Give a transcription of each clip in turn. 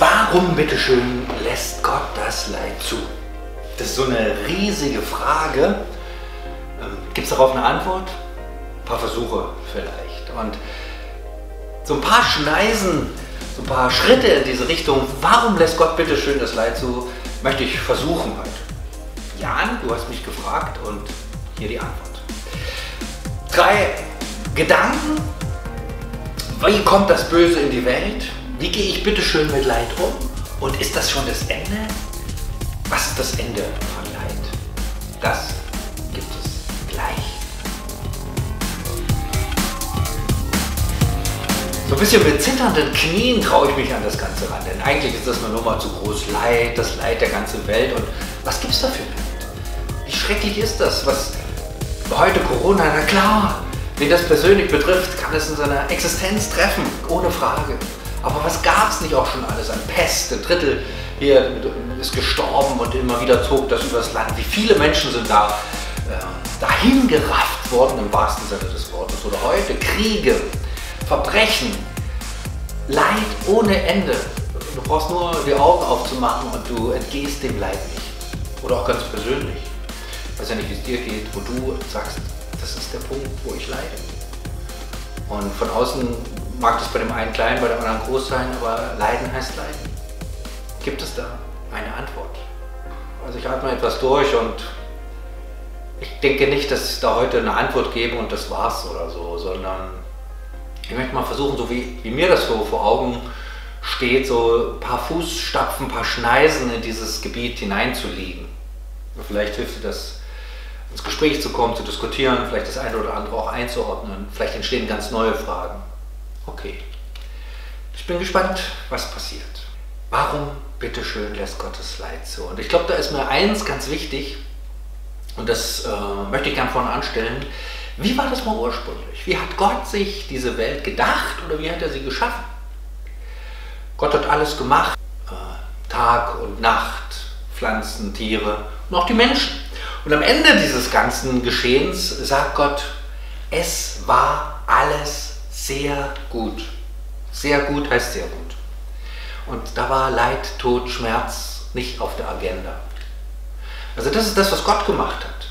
Warum, bitteschön, lässt Gott das Leid zu? Das ist so eine riesige Frage. Ähm, Gibt es darauf eine Antwort? Ein paar Versuche vielleicht. Und so ein paar Schneisen, so ein paar Schritte in diese Richtung, warum lässt Gott bitteschön das Leid zu, möchte ich versuchen heute. Jan, du hast mich gefragt und hier die Antwort. Drei Gedanken. Wie kommt das Böse in die Welt? Wie gehe ich bitte schön mit Leid um? Und ist das schon das Ende? Was ist das Ende von Leid? Das gibt es gleich. So ein bisschen mit zitternden Knien traue ich mich an das Ganze ran, denn eigentlich ist das nur mal zu groß Leid, das Leid der ganzen Welt. Und was gibt es dafür? Wie schrecklich ist das? Was heute Corona, na klar, wen das persönlich betrifft, kann es in seiner Existenz treffen, ohne Frage. Aber was gab es nicht auch schon alles an Pest? Ein Drittel hier ist gestorben und immer wieder zog das übers Land. Wie viele Menschen sind da äh, dahin worden im wahrsten Sinne des Wortes? Oder heute Kriege, Verbrechen, Leid ohne Ende. Du brauchst nur die Augen aufzumachen und du entgehst dem Leid nicht. Oder auch ganz persönlich. Ich weiß ja nicht, wie es dir geht, wo du sagst, das ist der Punkt, wo ich leide. Und von außen mag das bei dem einen klein, bei dem anderen groß sein, aber Leiden heißt Leiden. Gibt es da eine Antwort? Also ich atme etwas durch und ich denke nicht, dass ich da heute eine Antwort gebe und das war's oder so, sondern ich möchte mal versuchen, so wie, wie mir das so vor Augen steht, so ein paar Fußstapfen, ein paar Schneisen in dieses Gebiet hineinzuliegen. Vielleicht hilft dir das, ins Gespräch zu kommen, zu diskutieren, vielleicht das eine oder andere auch einzuordnen. Vielleicht entstehen ganz neue Fragen. Okay. Ich bin gespannt, was passiert. Warum, bitteschön, lässt Gottes Leid zu? Und ich glaube, da ist mir eins ganz wichtig, und das äh, möchte ich gerne vorne anstellen. Wie war das mal ursprünglich? Wie hat Gott sich diese Welt gedacht oder wie hat er sie geschaffen? Gott hat alles gemacht, äh, Tag und Nacht, Pflanzen, Tiere und auch die Menschen. Und am Ende dieses ganzen Geschehens sagt Gott, es war alles sehr gut. Sehr gut heißt sehr gut. Und da war Leid, Tod, Schmerz nicht auf der Agenda. Also das ist das, was Gott gemacht hat.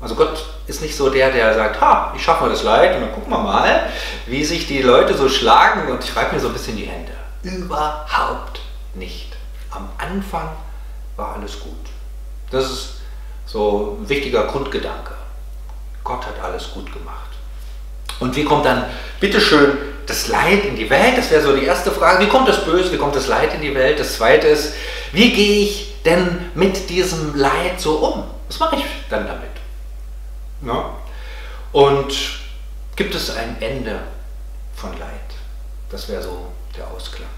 Also Gott ist nicht so der, der sagt, ha, ich schaffe mal das Leid und dann gucken wir mal, wie sich die Leute so schlagen und ich reibe mir so ein bisschen die Hände. Überhaupt nicht. Am Anfang war alles gut. Das ist so ein wichtiger Grundgedanke. Gott hat alles gut gemacht. Und wie kommt dann, bitteschön, das Leid in die Welt? Das wäre so die erste Frage. Wie kommt das Böse, wie kommt das Leid in die Welt? Das zweite ist, wie gehe ich denn mit diesem Leid so um? Was mache ich dann damit? Ja? Und gibt es ein Ende von Leid? Das wäre so der Ausklang.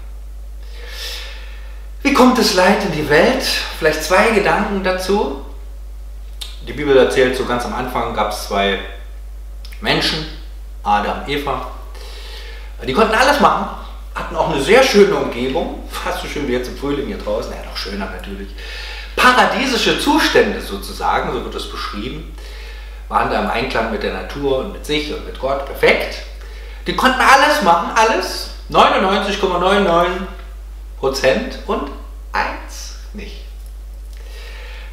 Wie kommt das Leid in die Welt? Vielleicht zwei Gedanken dazu. Die Bibel erzählt, so ganz am Anfang gab es zwei Menschen, Adam, Eva. Die konnten alles machen, hatten auch eine sehr schöne Umgebung, fast so schön wie jetzt im Frühling hier draußen, ja noch schöner natürlich. Paradiesische Zustände sozusagen, so wird es beschrieben, waren da im Einklang mit der Natur und mit sich und mit Gott perfekt. Die konnten alles machen, alles, 99,99 Prozent und eins nicht.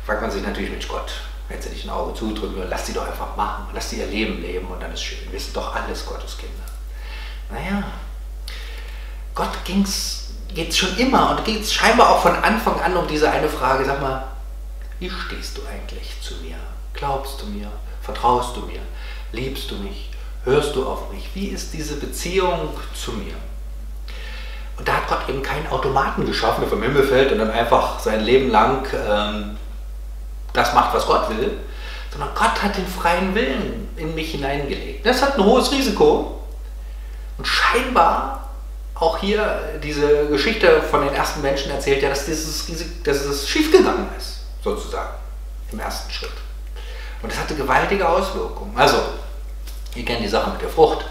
Fragt man sich natürlich, mit Gott, wenn sie nicht ein Auge zudrücken, lass sie doch einfach machen, lass sie ihr Leben leben und dann ist schön. Wir sind doch alles Gottes Kinder. Naja, Gott ging's, geht's schon immer und geht es scheinbar auch von Anfang an um diese eine Frage, sag mal, wie stehst du eigentlich zu mir? Glaubst du mir? Vertraust du mir? Liebst du mich? Hörst du auf mich? Wie ist diese Beziehung zu mir? Und da hat Gott eben keinen Automaten geschaffen, der vom Himmel fällt und dann einfach sein Leben lang ähm, das macht, was Gott will, sondern Gott hat den freien Willen in mich hineingelegt. Das hat ein hohes Risiko. Und scheinbar auch hier diese Geschichte von den ersten Menschen erzählt ja, dass dieses Risiko, dass es schiefgegangen ist, sozusagen, im ersten Schritt. Und das hatte gewaltige Auswirkungen. Also, ihr kennt die Sache mit der Frucht.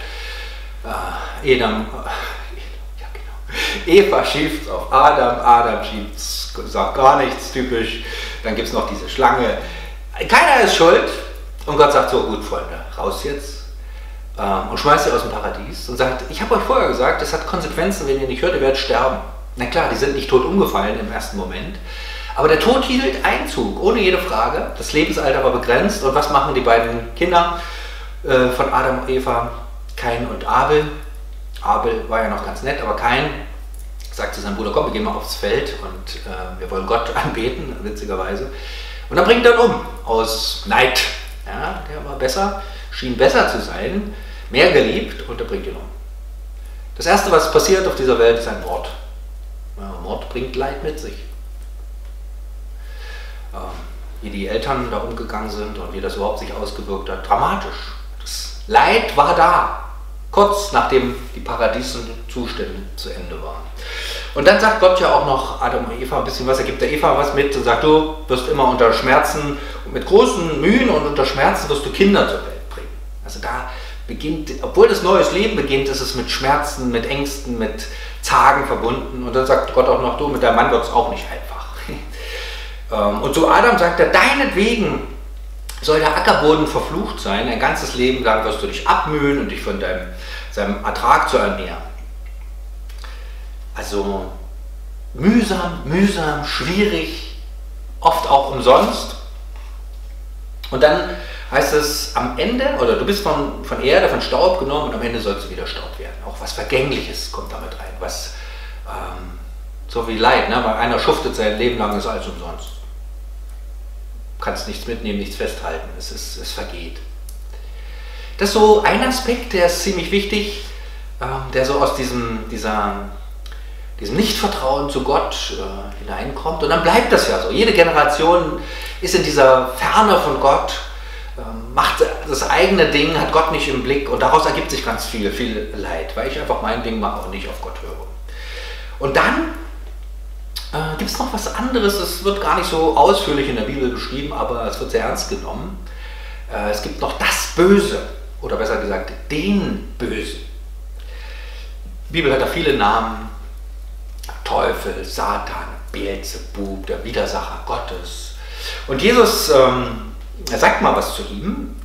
Äh, Edam, äh, genau. Eva schiebt auf Adam, Adam schiebt, sagt gar nichts, typisch. Dann gibt es noch diese Schlange. Keiner ist schuld. Und Gott sagt so, gut Freunde, raus jetzt. Ähm, und schmeißt sie aus dem Paradies und sagt, ich habe euch vorher gesagt, das hat Konsequenzen, wenn ihr nicht hört, ihr werdet sterben. Na klar, die sind nicht tot umgefallen im ersten Moment. Aber der Tod hielt Einzug, ohne jede Frage. Das Lebensalter war begrenzt. Und was machen die beiden Kinder äh, von Adam und Eva? Kain und Abel. Abel war ja noch ganz nett, aber Kain sagt zu seinem Bruder, komm, wir gehen mal aufs Feld und äh, wir wollen Gott anbeten, witzigerweise. Und dann bringt er ihn um, aus Neid. Ja, der war besser, schien besser zu sein, mehr geliebt und er bringt ihn um. Das Erste, was passiert auf dieser Welt, ist ein Mord. Ja, Mord bringt Leid mit sich. Ähm, wie die Eltern da umgegangen sind und wie das überhaupt sich ausgewirkt hat, dramatisch. Das Leid war da, kurz nachdem die Paradiesenzustände zu Ende waren. Und dann sagt Gott ja auch noch Adam und Eva ein bisschen was, er gibt der Eva was mit und sagt, du wirst immer unter Schmerzen und mit großen Mühen und unter Schmerzen wirst du Kinder zur Welt bringen. Also da beginnt, obwohl das neues Leben beginnt, ist es mit Schmerzen, mit Ängsten, mit Zagen verbunden. Und dann sagt Gott auch noch, du, mit deinem Mann wird es auch nicht einfach. Ähm, und zu Adam sagt er, deinetwegen soll der Ackerboden verflucht sein, ein ganzes Leben lang wirst du dich abmühen und dich von deinem, seinem Ertrag zu ernähren. Also mühsam, mühsam, schwierig, oft auch umsonst. Und dann heißt es am Ende, oder du bist von, von Erde, von Staub genommen und am Ende sollst du wieder Staub werden. Auch was Vergängliches kommt damit rein, was ähm, so wie Leid, ne? weil einer schuftet sein Leben lang, ist alles umsonst. Kannst nichts mitnehmen, nichts festhalten, es, ist, es vergeht. Das ist so ein Aspekt, der ist ziemlich wichtig, ähm, der so aus diesem, dieser diesem Nichtvertrauen zu Gott äh, hineinkommt. Und dann bleibt das ja so. Jede Generation ist in dieser Ferne von Gott, äh, macht das eigene Ding, hat Gott nicht im Blick und daraus ergibt sich ganz viel, viel Leid, weil ich einfach mein Ding mache und nicht auf Gott höre. Und dann äh, gibt es noch was anderes, es wird gar nicht so ausführlich in der Bibel beschrieben, aber es wird sehr ernst genommen. Äh, es gibt noch das Böse, oder besser gesagt, den Bösen. Die Bibel hat da viele Namen, Teufel, Satan, Beelzebub, der Widersacher Gottes. Und Jesus ähm, sagt mal was zu ihm.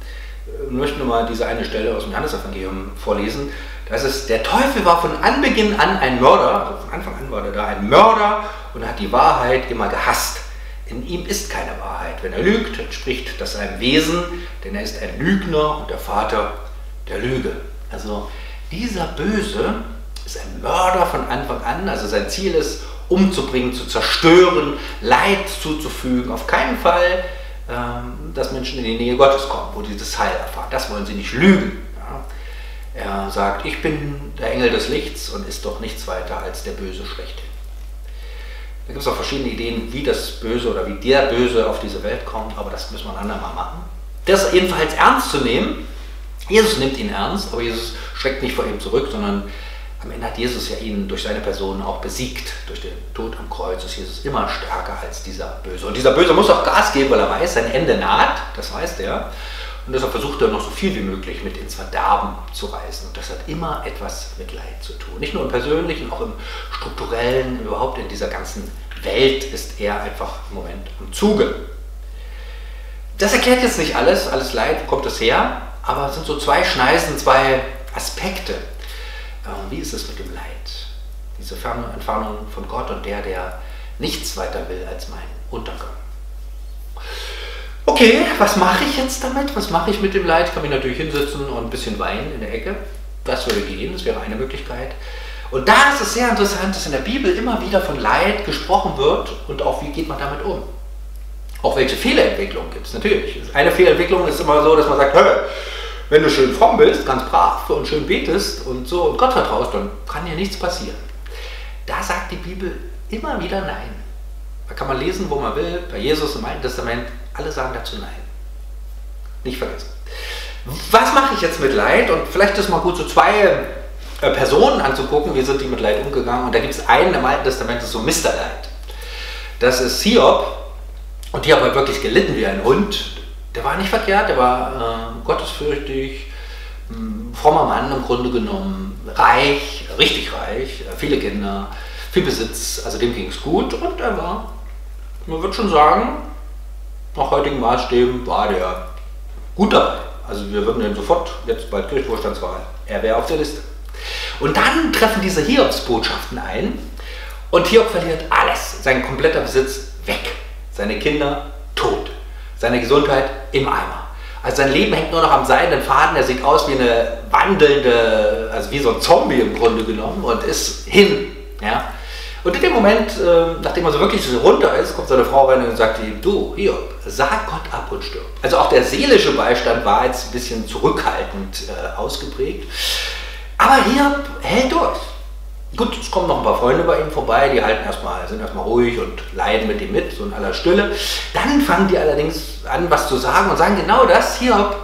Ich möchte nur mal diese eine Stelle aus dem Johannesevangelium vorlesen. Das ist, der Teufel war von Anbeginn an ein Mörder, also von Anfang an war er da ein Mörder und hat die Wahrheit immer gehasst. In ihm ist keine Wahrheit. Wenn er lügt, entspricht das seinem Wesen, denn er ist ein Lügner und der Vater der Lüge. Also dieser Böse ist ein Mörder von Anfang an. Also sein Ziel ist, umzubringen, zu zerstören, Leid zuzufügen. Auf keinen Fall, ähm, dass Menschen in die Nähe Gottes kommen, wo sie das Heil erfahren. Das wollen sie nicht lügen. Er sagt, ich bin der Engel des Lichts und ist doch nichts weiter als der Böse schlechthin. Da gibt es auch verschiedene Ideen, wie das Böse oder wie der Böse auf diese Welt kommt, aber das müssen wir ein andermal machen. Das jedenfalls ernst zu nehmen. Jesus nimmt ihn ernst, aber Jesus schreckt nicht vor ihm zurück, sondern am Ende hat Jesus ja ihn durch seine Person auch besiegt. Durch den Tod am Kreuz ist Jesus immer stärker als dieser Böse. Und dieser Böse muss auch Gas geben, weil er weiß, sein Ende naht, das weiß er. Und deshalb versucht er noch so viel wie möglich mit ins Verderben zu reißen. Und das hat immer etwas mit Leid zu tun. Nicht nur im Persönlichen, auch im Strukturellen, überhaupt in dieser ganzen Welt ist er einfach im Moment am Zuge. Das erklärt jetzt nicht alles, alles Leid, wo kommt das her? Aber es sind so zwei Schneisen, zwei Aspekte, wie ist es mit dem Leid? Diese Entfernung von Gott und der, der nichts weiter will als mein Untergang. Okay, was mache ich jetzt damit? Was mache ich mit dem Leid? Ich kann mich natürlich hinsetzen und ein bisschen weinen in der Ecke. Das würde gehen, das wäre eine Möglichkeit. Und da ist es sehr interessant, dass in der Bibel immer wieder von Leid gesprochen wird und auch wie geht man damit um. Auch welche Fehlerentwicklung gibt es natürlich. Eine Fehlentwicklung ist immer so, dass man sagt, wenn du schön fromm bist, ganz brav und schön betest und so und Gott vertraust, dann kann dir nichts passieren. Da sagt die Bibel immer wieder Nein. Da kann man lesen, wo man will, bei Jesus im Alten Testament, alle sagen dazu Nein. Nicht vergessen. Was mache ich jetzt mit Leid? Und vielleicht ist mal gut, so zwei äh, Personen anzugucken, wie sind die mit Leid umgegangen. Und da gibt es einen im Alten Testament, das ist so Mr. Leid. Das ist Hiob. Und Hiob hat wirklich gelitten wie ein Hund der war nicht verkehrt, der war äh, gottesfürchtig, mh, frommer Mann im Grunde genommen, reich, richtig reich, äh, viele Kinder, viel Besitz, also dem ging es gut und er war, man wird schon sagen, nach heutigen Maßstäben war der gut dabei. Also wir würden ihn sofort, jetzt bald Kirchenvorstandswahl, er wäre auf der Liste. Und dann treffen diese Hiobsbotschaften ein Und Hiob verliert alles, sein kompletter Besitz weg, seine Kinder tot, seine Gesundheit im Eimer. Also sein Leben hängt nur noch am seidenen Faden, er sieht aus wie eine wandelnde, also wie so ein Zombie im Grunde genommen und ist hin. Ja? Und in dem Moment, äh, nachdem er so wirklich runter ist, kommt seine Frau rein und sagt ihm, du, hier, sag Gott ab und stirb. Also auch der seelische Beistand war jetzt ein bisschen zurückhaltend äh, ausgeprägt. Aber Hiob hält durch. Gut, es kommen noch ein paar Freunde bei ihm vorbei, die halten erstmal, sind erstmal ruhig und leiden mit ihm mit, so in aller Stille. Dann fangen die allerdings an, was zu sagen und sagen genau das, Hiob,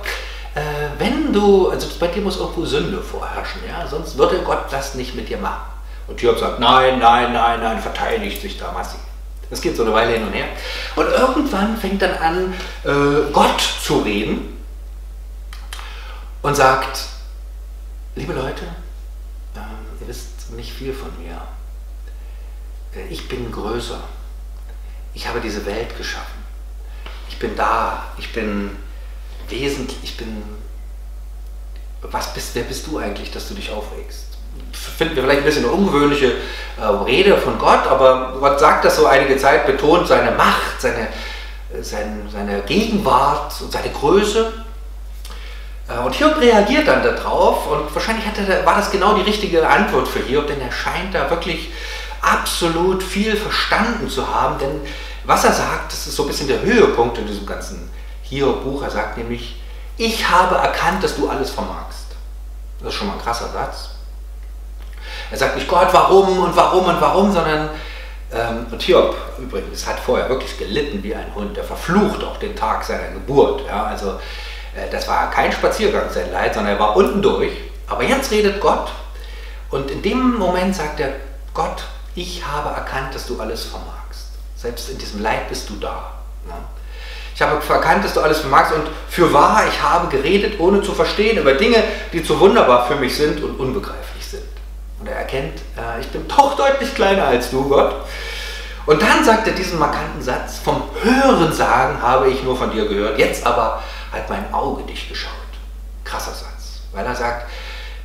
äh, wenn du, also bei dir muss irgendwo Sünde vorherrschen, ja, sonst würde Gott das nicht mit dir machen. Und Hiob sagt, nein, nein, nein, nein, verteidigt sich da massiv. Das geht so eine Weile hin und her. Und irgendwann fängt dann an, äh, Gott zu reden und sagt, liebe Leute, äh, ihr wisst nicht viel von mir. Äh, ich bin größer. Ich habe diese Welt geschaffen. Ich bin da. Ich bin wesentlich. Ich bin. Was bist, wer bist du eigentlich, dass du dich aufregst? Finden wir vielleicht ein bisschen eine ungewöhnliche äh, Rede von Gott, aber Gott sagt das so einige Zeit, betont seine Macht, seine, äh, sein, seine Gegenwart und seine Größe. Äh, und Hiob reagiert dann darauf und wahrscheinlich hatte, war das genau die richtige Antwort für Hiob, denn er scheint da wirklich absolut viel verstanden zu haben, denn was er sagt, das ist so ein bisschen der Höhepunkt in diesem ganzen Hiob-Buch. Er sagt nämlich, ich habe erkannt, dass du alles vermagst. Das ist schon mal ein krasser Satz. Er sagt nicht Gott, warum und warum und warum, sondern ähm, und Hiob übrigens hat vorher wirklich gelitten wie ein Hund. Er verflucht auch den Tag seiner Geburt. Ja? Also äh, das war kein Spaziergang sein Leid, sondern er war unten durch. Aber jetzt redet Gott und in dem Moment sagt er, Gott, ich habe erkannt, dass du alles vermagst. Selbst in diesem Leid bist du da. Ja? Ich habe erkannt, dass du alles vermagst und für wahr, ich habe geredet, ohne zu verstehen, über Dinge, die zu wunderbar für mich sind und unbegreiflich. Und er erkennt, äh, ich bin doch deutlich kleiner als du, Gott. Und dann sagt er diesen markanten Satz, vom Hören sagen habe ich nur von dir gehört, jetzt aber hat mein Auge dich geschaut. Krasser Satz, weil er sagt,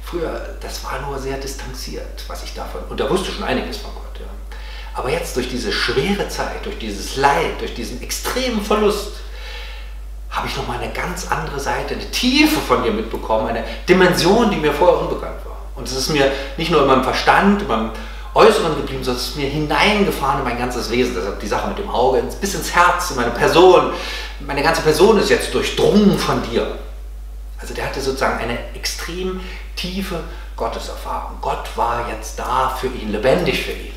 früher, das war nur sehr distanziert, was ich davon, und er wusste schon einiges von Gott. Ja. Aber jetzt durch diese schwere Zeit, durch dieses Leid, durch diesen extremen Verlust, habe ich nochmal eine ganz andere Seite, eine Tiefe von dir mitbekommen, eine Dimension, die mir vorher unbekannt war. Und es ist mir nicht nur in meinem Verstand, in meinem Äußeren geblieben, sondern es ist mir hineingefahren in mein ganzes Wesen. Deshalb die Sache mit dem Auge, bis ins Herz, in meine Person. Meine ganze Person ist jetzt durchdrungen von dir. Also der hatte sozusagen eine extrem tiefe Gotteserfahrung. Gott war jetzt da für ihn, lebendig für ihn.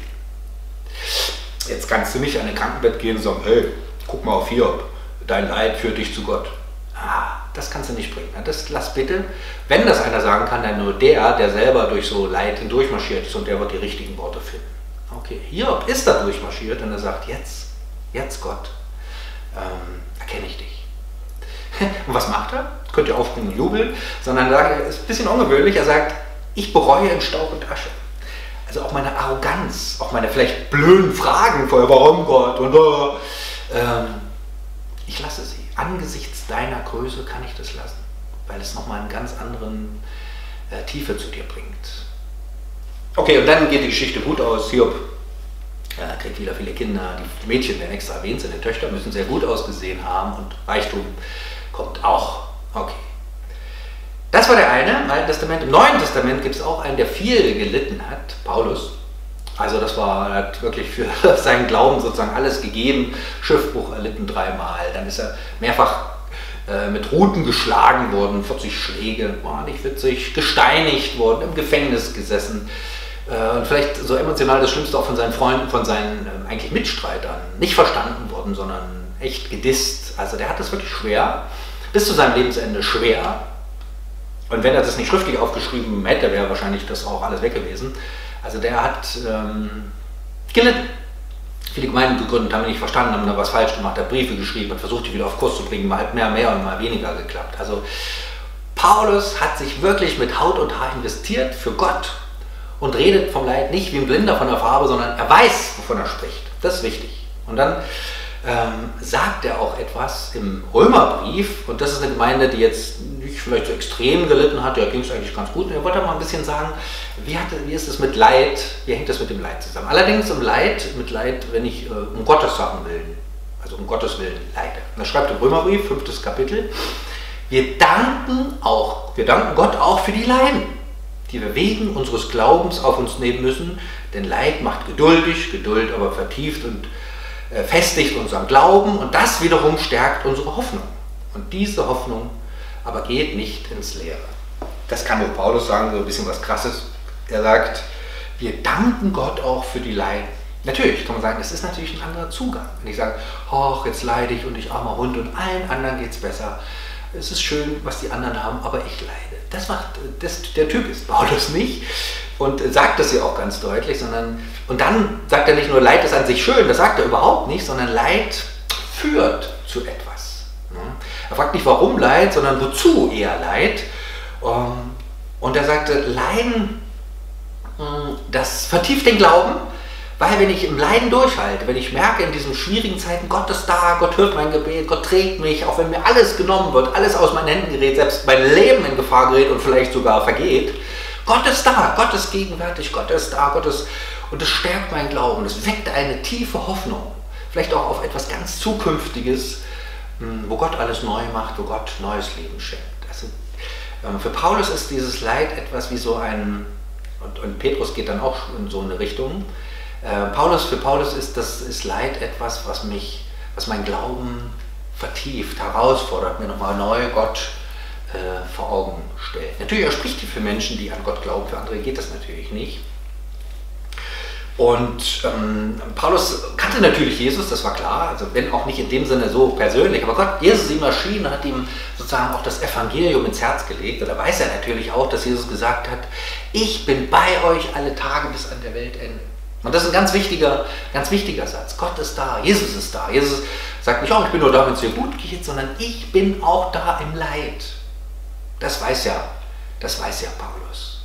Jetzt kannst du nicht an ein Krankenbett gehen und sagen, hey, guck mal auf hier, dein Leid führt dich zu Gott. Ah, das kannst du nicht bringen. Das lass bitte, wenn das einer sagen kann, dann nur der, der selber durch so Leid hindurchmarschiert ist und der wird die richtigen Worte finden. Okay, Hiob ist da durchmarschiert und er sagt, jetzt, jetzt Gott, ähm, erkenne ich dich. und was macht er? Könnt ihr aufspringen und jubeln, sondern er ist ein bisschen ungewöhnlich, er sagt, ich bereue in Staub und Asche. Also auch meine Arroganz, auch meine vielleicht blöden Fragen vorher, warum Gott und uh, ähm, ich lasse sie angesichts deiner Größe kann ich das lassen, weil es nochmal eine ganz anderen äh, Tiefe zu dir bringt. Okay, und dann geht die Geschichte gut aus. Hiob ja, kriegt wieder viele Kinder. Die Mädchen werden extra erwähnt, seine Töchter müssen sehr gut ausgesehen haben und Reichtum kommt auch. Okay. Das war der eine im Alten Testament. Im Neuen Testament gibt es auch einen, der viel gelitten hat, Paulus. Also das war, hat wirklich für seinen Glauben sozusagen alles gegeben. Schiffbruch erlitten dreimal, dann ist er mehrfach äh, mit Ruten geschlagen worden, 40 Schläge, war nicht witzig, gesteinigt worden, im Gefängnis gesessen. Äh, und vielleicht so emotional das Schlimmste auch von seinen Freunden, von seinen äh, eigentlich Mitstreitern, nicht verstanden worden, sondern echt gedisst. Also der hat es wirklich schwer, bis zu seinem Lebensende schwer. Und wenn er das nicht schriftlich aufgeschrieben hätte, wäre wahrscheinlich das auch alles weg gewesen. Also der hat ähm, gelitten. Viele Gemeinden gegründet, haben ihn nicht verstanden, haben da was falsch gemacht, hat Briefe geschrieben, hat versucht, die wieder auf Kurs zu bringen, mal mehr, mehr und mal weniger geklappt. Also Paulus hat sich wirklich mit Haut und Haar investiert für Gott und redet vom Leid nicht wie ein Blinder von der Farbe, sondern er weiß, wovon er spricht. Das ist wichtig. Und dann ähm, sagt er auch etwas im Römerbrief, und das ist eine Gemeinde, die jetzt nicht vielleicht so extrem gelitten hat, der ging es eigentlich ganz gut. Und er wollte mal ein bisschen sagen, wie, hat, wie ist es mit Leid, wie hängt das mit dem Leid zusammen? Allerdings im Leid, mit Leid, wenn ich äh, um Gottes Sachen willen, also um Gottes Willen leide. Und er schreibt im Römerbrief, fünftes Kapitel, wir danken auch, wir danken Gott auch für die Leiden, die wir wegen unseres Glaubens auf uns nehmen müssen, denn Leid macht geduldig, Geduld aber vertieft und festigt unseren Glauben und das wiederum stärkt unsere Hoffnung. Und diese Hoffnung aber geht nicht ins Leere. Das kann nur Paulus sagen, so ein bisschen was Krasses. Er sagt, wir danken Gott auch für die Leiden. Natürlich kann man sagen, es ist natürlich ein anderer Zugang. Wenn ich sage, oh, jetzt leide ich und ich armer Hund und allen anderen geht es besser. Es ist schön, was die anderen haben, aber ich leide. Das macht, das, der Typ ist Paulus nicht und sagt das ja auch ganz deutlich, sondern, und dann sagt er nicht nur, Leid ist an sich schön, das sagt er überhaupt nicht, sondern Leid führt zu etwas. Er fragt nicht, warum Leid, sondern wozu eher Leid. Ähm, und er sagte, Leiden, hm, das vertieft den Glauben, weil wenn ich im Leiden durchhalte, wenn ich merke in diesen schwierigen Zeiten, Gott ist da, Gott hört mein Gebet, Gott trägt mich, auch wenn mir alles genommen wird, alles aus meinen Händen gerät, selbst mein Leben in Gefahr gerät und vielleicht sogar vergeht, Gott ist da, Gott ist gegenwärtig, Gott ist da, Gott ist, und es stärkt meinen Glauben, es weckt eine tiefe Hoffnung, vielleicht auch auf etwas ganz Zukünftiges, hm, wo Gott alles neu macht, wo Gott neues Leben schenkt. Also, ähm, für Paulus ist dieses Leid etwas wie so ein, und, und Petrus geht dann auch in so eine Richtung, äh, Paulus, für Paulus ist das ist Leid etwas, was mich, was mein Glauben vertieft, herausfordert, mir nochmal neu Gott äh, vor Augen stellt. Natürlich, er spricht für Menschen, die an Gott glauben, für andere geht das natürlich nicht. Und ähm, Paulus kannte natürlich Jesus, das war klar, also wenn auch nicht in dem Sinne so persönlich, aber Gott, Jesus erschienen und hat ihm sozusagen auch das Evangelium ins Herz gelegt. Und da weiß er natürlich auch, dass Jesus gesagt hat, ich bin bei euch alle Tage bis an der Weltende. Und das ist ein ganz wichtiger, ganz wichtiger Satz. Gott ist da, Jesus ist da. Jesus sagt nicht, oh, ich bin nur da, wenn es dir gut geht, sondern ich bin auch da im Leid. Das weiß ja, das weiß ja Paulus.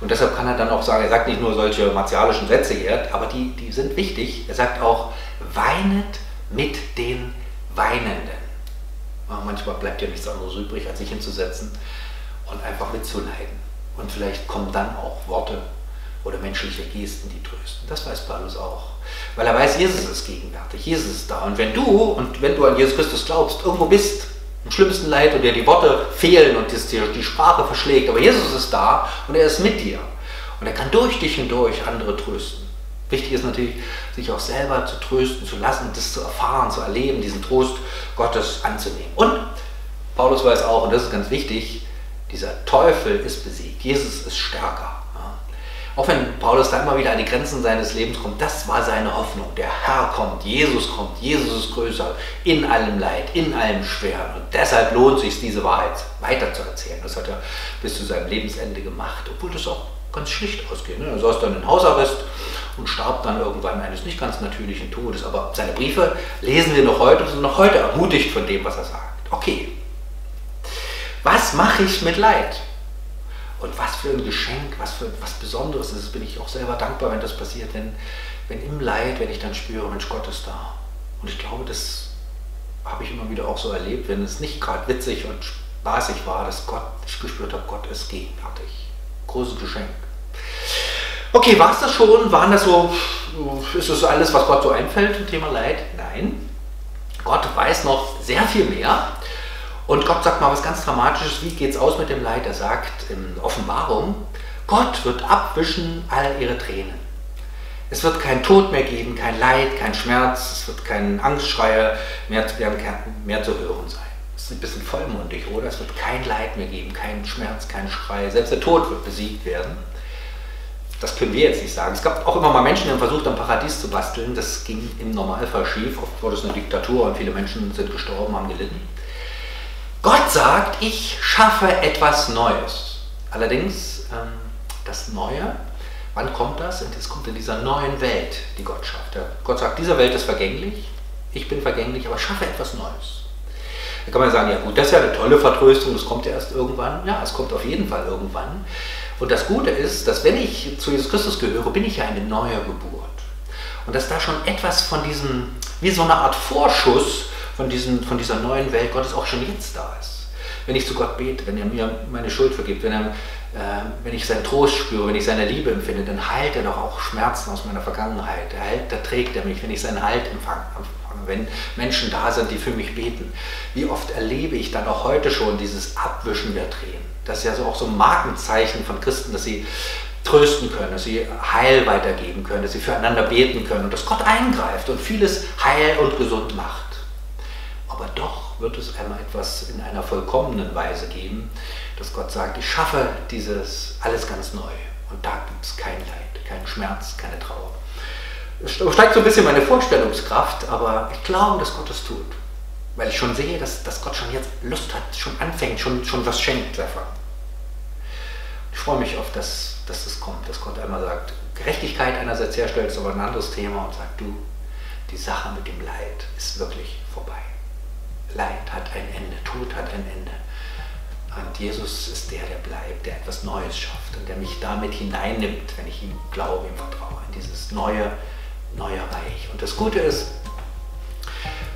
Und deshalb kann er dann auch sagen, er sagt nicht nur solche martialischen Sätze hier, aber die, die sind wichtig. Er sagt auch, weinet mit den Weinenden. Manchmal bleibt ja nichts anderes übrig, als sich hinzusetzen und einfach mitzuleiden. Und vielleicht kommen dann auch Worte oder menschliche Gesten, die trösten. Das weiß Paulus auch. Weil er weiß, Jesus ist gegenwärtig, Jesus ist da. Und wenn du, und wenn du an Jesus Christus glaubst, irgendwo bist, im schlimmsten Leid und dir die Worte fehlen und die Sprache verschlägt, aber Jesus ist da und er ist mit dir. Und er kann durch dich hindurch andere trösten. Wichtig ist natürlich, sich auch selber zu trösten, zu lassen, das zu erfahren, zu erleben, diesen Trost Gottes anzunehmen. Und Paulus weiß auch, und das ist ganz wichtig, dieser Teufel ist besiegt. Jesus ist stärker. Auch wenn Paulus da immer wieder an die Grenzen seines Lebens kommt, das war seine Hoffnung. Der Herr kommt, Jesus kommt, Jesus ist größer, in allem Leid, in allem Schweren. Und deshalb lohnt es sich, diese Wahrheit weiter zu erzählen. Das hat er bis zu seinem Lebensende gemacht, obwohl das auch ganz schlicht ausgeht. Ne? Er saß dann in Hausarrest und starb dann irgendwann eines nicht ganz natürlichen Todes. Aber seine Briefe lesen wir noch heute und sind noch heute ermutigt von dem, was er sagt. Okay, was mache ich mit Leid? Und was für ein Geschenk, was für was Besonderes ist, bin ich auch selber dankbar, wenn das passiert. Denn wenn im Leid, wenn ich dann spüre, Mensch, Gott ist da. Und ich glaube, das habe ich immer wieder auch so erlebt, wenn es nicht gerade witzig und spaßig war, dass Gott, ich gespürt habe, Gott ist gegenwärtig. Großes Geschenk. Okay, war es das schon? Waren das so, ist das alles, was Gott so einfällt im Thema Leid? Nein. Gott weiß noch sehr viel mehr. Und Gott sagt mal was ganz Dramatisches, wie geht es aus mit dem Leid? Er sagt in Offenbarung, Gott wird abwischen all ihre Tränen. Es wird kein Tod mehr geben, kein Leid, kein Schmerz, es wird kein Angstschreier mehr, mehr zu hören sein. Das ist ein bisschen vollmundig, oder? Es wird kein Leid mehr geben, kein Schmerz, kein Schrei. Selbst der Tod wird besiegt werden. Das können wir jetzt nicht sagen. Es gab auch immer mal Menschen, die haben versucht, ein Paradies zu basteln. Das ging im Normalfall schief. Oft wurde es eine Diktatur und viele Menschen sind gestorben, haben gelitten. Gott sagt, ich schaffe etwas Neues. Allerdings, ähm, das Neue, wann kommt das? Es kommt in dieser neuen Welt, die Gott schafft. Gott sagt, diese Welt ist vergänglich, ich bin vergänglich, aber schaffe etwas Neues. Da kann man sagen, ja gut, das ist ja eine tolle Vertröstung, das kommt ja erst irgendwann. Ja, es kommt auf jeden Fall irgendwann. Und das Gute ist, dass wenn ich zu Jesus Christus gehöre, bin ich ja eine neue Geburt. Und dass da schon etwas von diesem wie so eine Art Vorschuss von, diesen, von dieser neuen Welt Gottes auch schon jetzt da ist. Wenn ich zu Gott bete, wenn er mir meine Schuld vergibt, wenn, er, äh, wenn ich seinen Trost spüre, wenn ich seine Liebe empfinde, dann heilt er doch auch Schmerzen aus meiner Vergangenheit. Er heilt, da trägt er mich, wenn ich seinen Halt empfange, wenn Menschen da sind, die für mich beten. Wie oft erlebe ich dann auch heute schon dieses Abwischen der Tränen. Das ist ja so auch so ein Markenzeichen von Christen, dass sie trösten können, dass sie Heil weitergeben können, dass sie füreinander beten können und dass Gott eingreift und vieles heil und gesund macht. Aber doch wird es einmal etwas in einer vollkommenen Weise geben, dass Gott sagt, ich schaffe dieses alles ganz neu und da gibt es kein Leid, keinen Schmerz, keine Trauer. Es steigt so ein bisschen meine Vorstellungskraft, aber ich glaube, dass Gott es tut. Weil ich schon sehe, dass, dass Gott schon jetzt Lust hat, schon anfängt, schon, schon was schenkt. Ich freue mich auf das, dass es kommt, dass Gott einmal sagt, Gerechtigkeit einerseits herstellt, ist aber ein anderes Thema und sagt, du, die Sache mit dem Leid ist wirklich vorbei. Leid hat ein Ende, Tod hat ein Ende. Und Jesus ist der, der bleibt, der etwas Neues schafft und der mich damit hineinnimmt, wenn ich ihm glaube, ihm vertraue, in dieses neue, neue Reich. Und das Gute ist,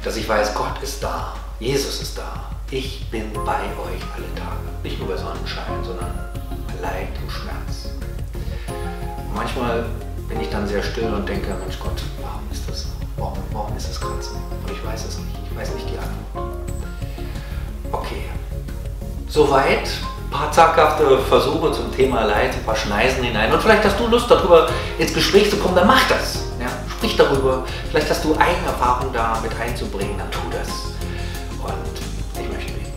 dass ich weiß, Gott ist da, Jesus ist da. Ich bin bei euch alle Tage. Nicht nur bei Sonnenschein, sondern bei Leid und Schmerz. Manchmal bin ich dann sehr still und denke, Mensch Gott, warum ist das so? Warum, warum ist gerade so? Und ich weiß es nicht. Ich weiß nicht die Antwort. Okay. Soweit. Ein paar zaghafte Versuche zum Thema Leid, ein paar Schneisen hinein. Und vielleicht hast du Lust, darüber ins Gespräch zu kommen, dann mach das. Ja? Sprich darüber. Vielleicht hast du eigene Erfahrungen da mit einzubringen, dann tu das. Und ich möchte beten.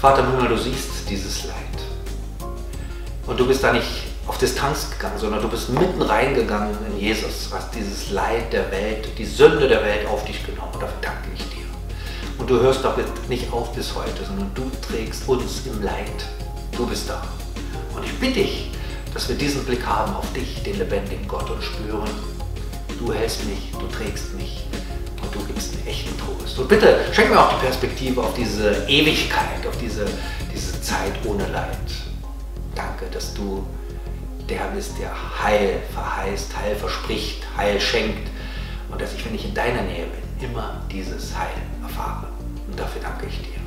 Vater Himmel, du siehst dieses Leid. Und du bist da nicht auf Distanz gegangen, sondern du bist mitten reingegangen in Jesus, hast dieses Leid der Welt, die Sünde der Welt auf dich genommen. Dafür danke ich dir. Und du hörst damit nicht auf bis heute, sondern du trägst uns im Leid. Du bist da. Und ich bitte dich, dass wir diesen Blick haben auf dich, den lebendigen Gott, und spüren, du hältst mich, du trägst mich und du gibst mir echten Trost. Und bitte schenk mir auch die Perspektive auf diese Ewigkeit, auf diese, diese Zeit ohne Leid. Danke, dass du der bist, der Heil verheißt, Heil verspricht, Heil schenkt und dass ich, wenn ich in deiner Nähe bin, immer dieses Heil erfahre. Und dafür danke ich dir.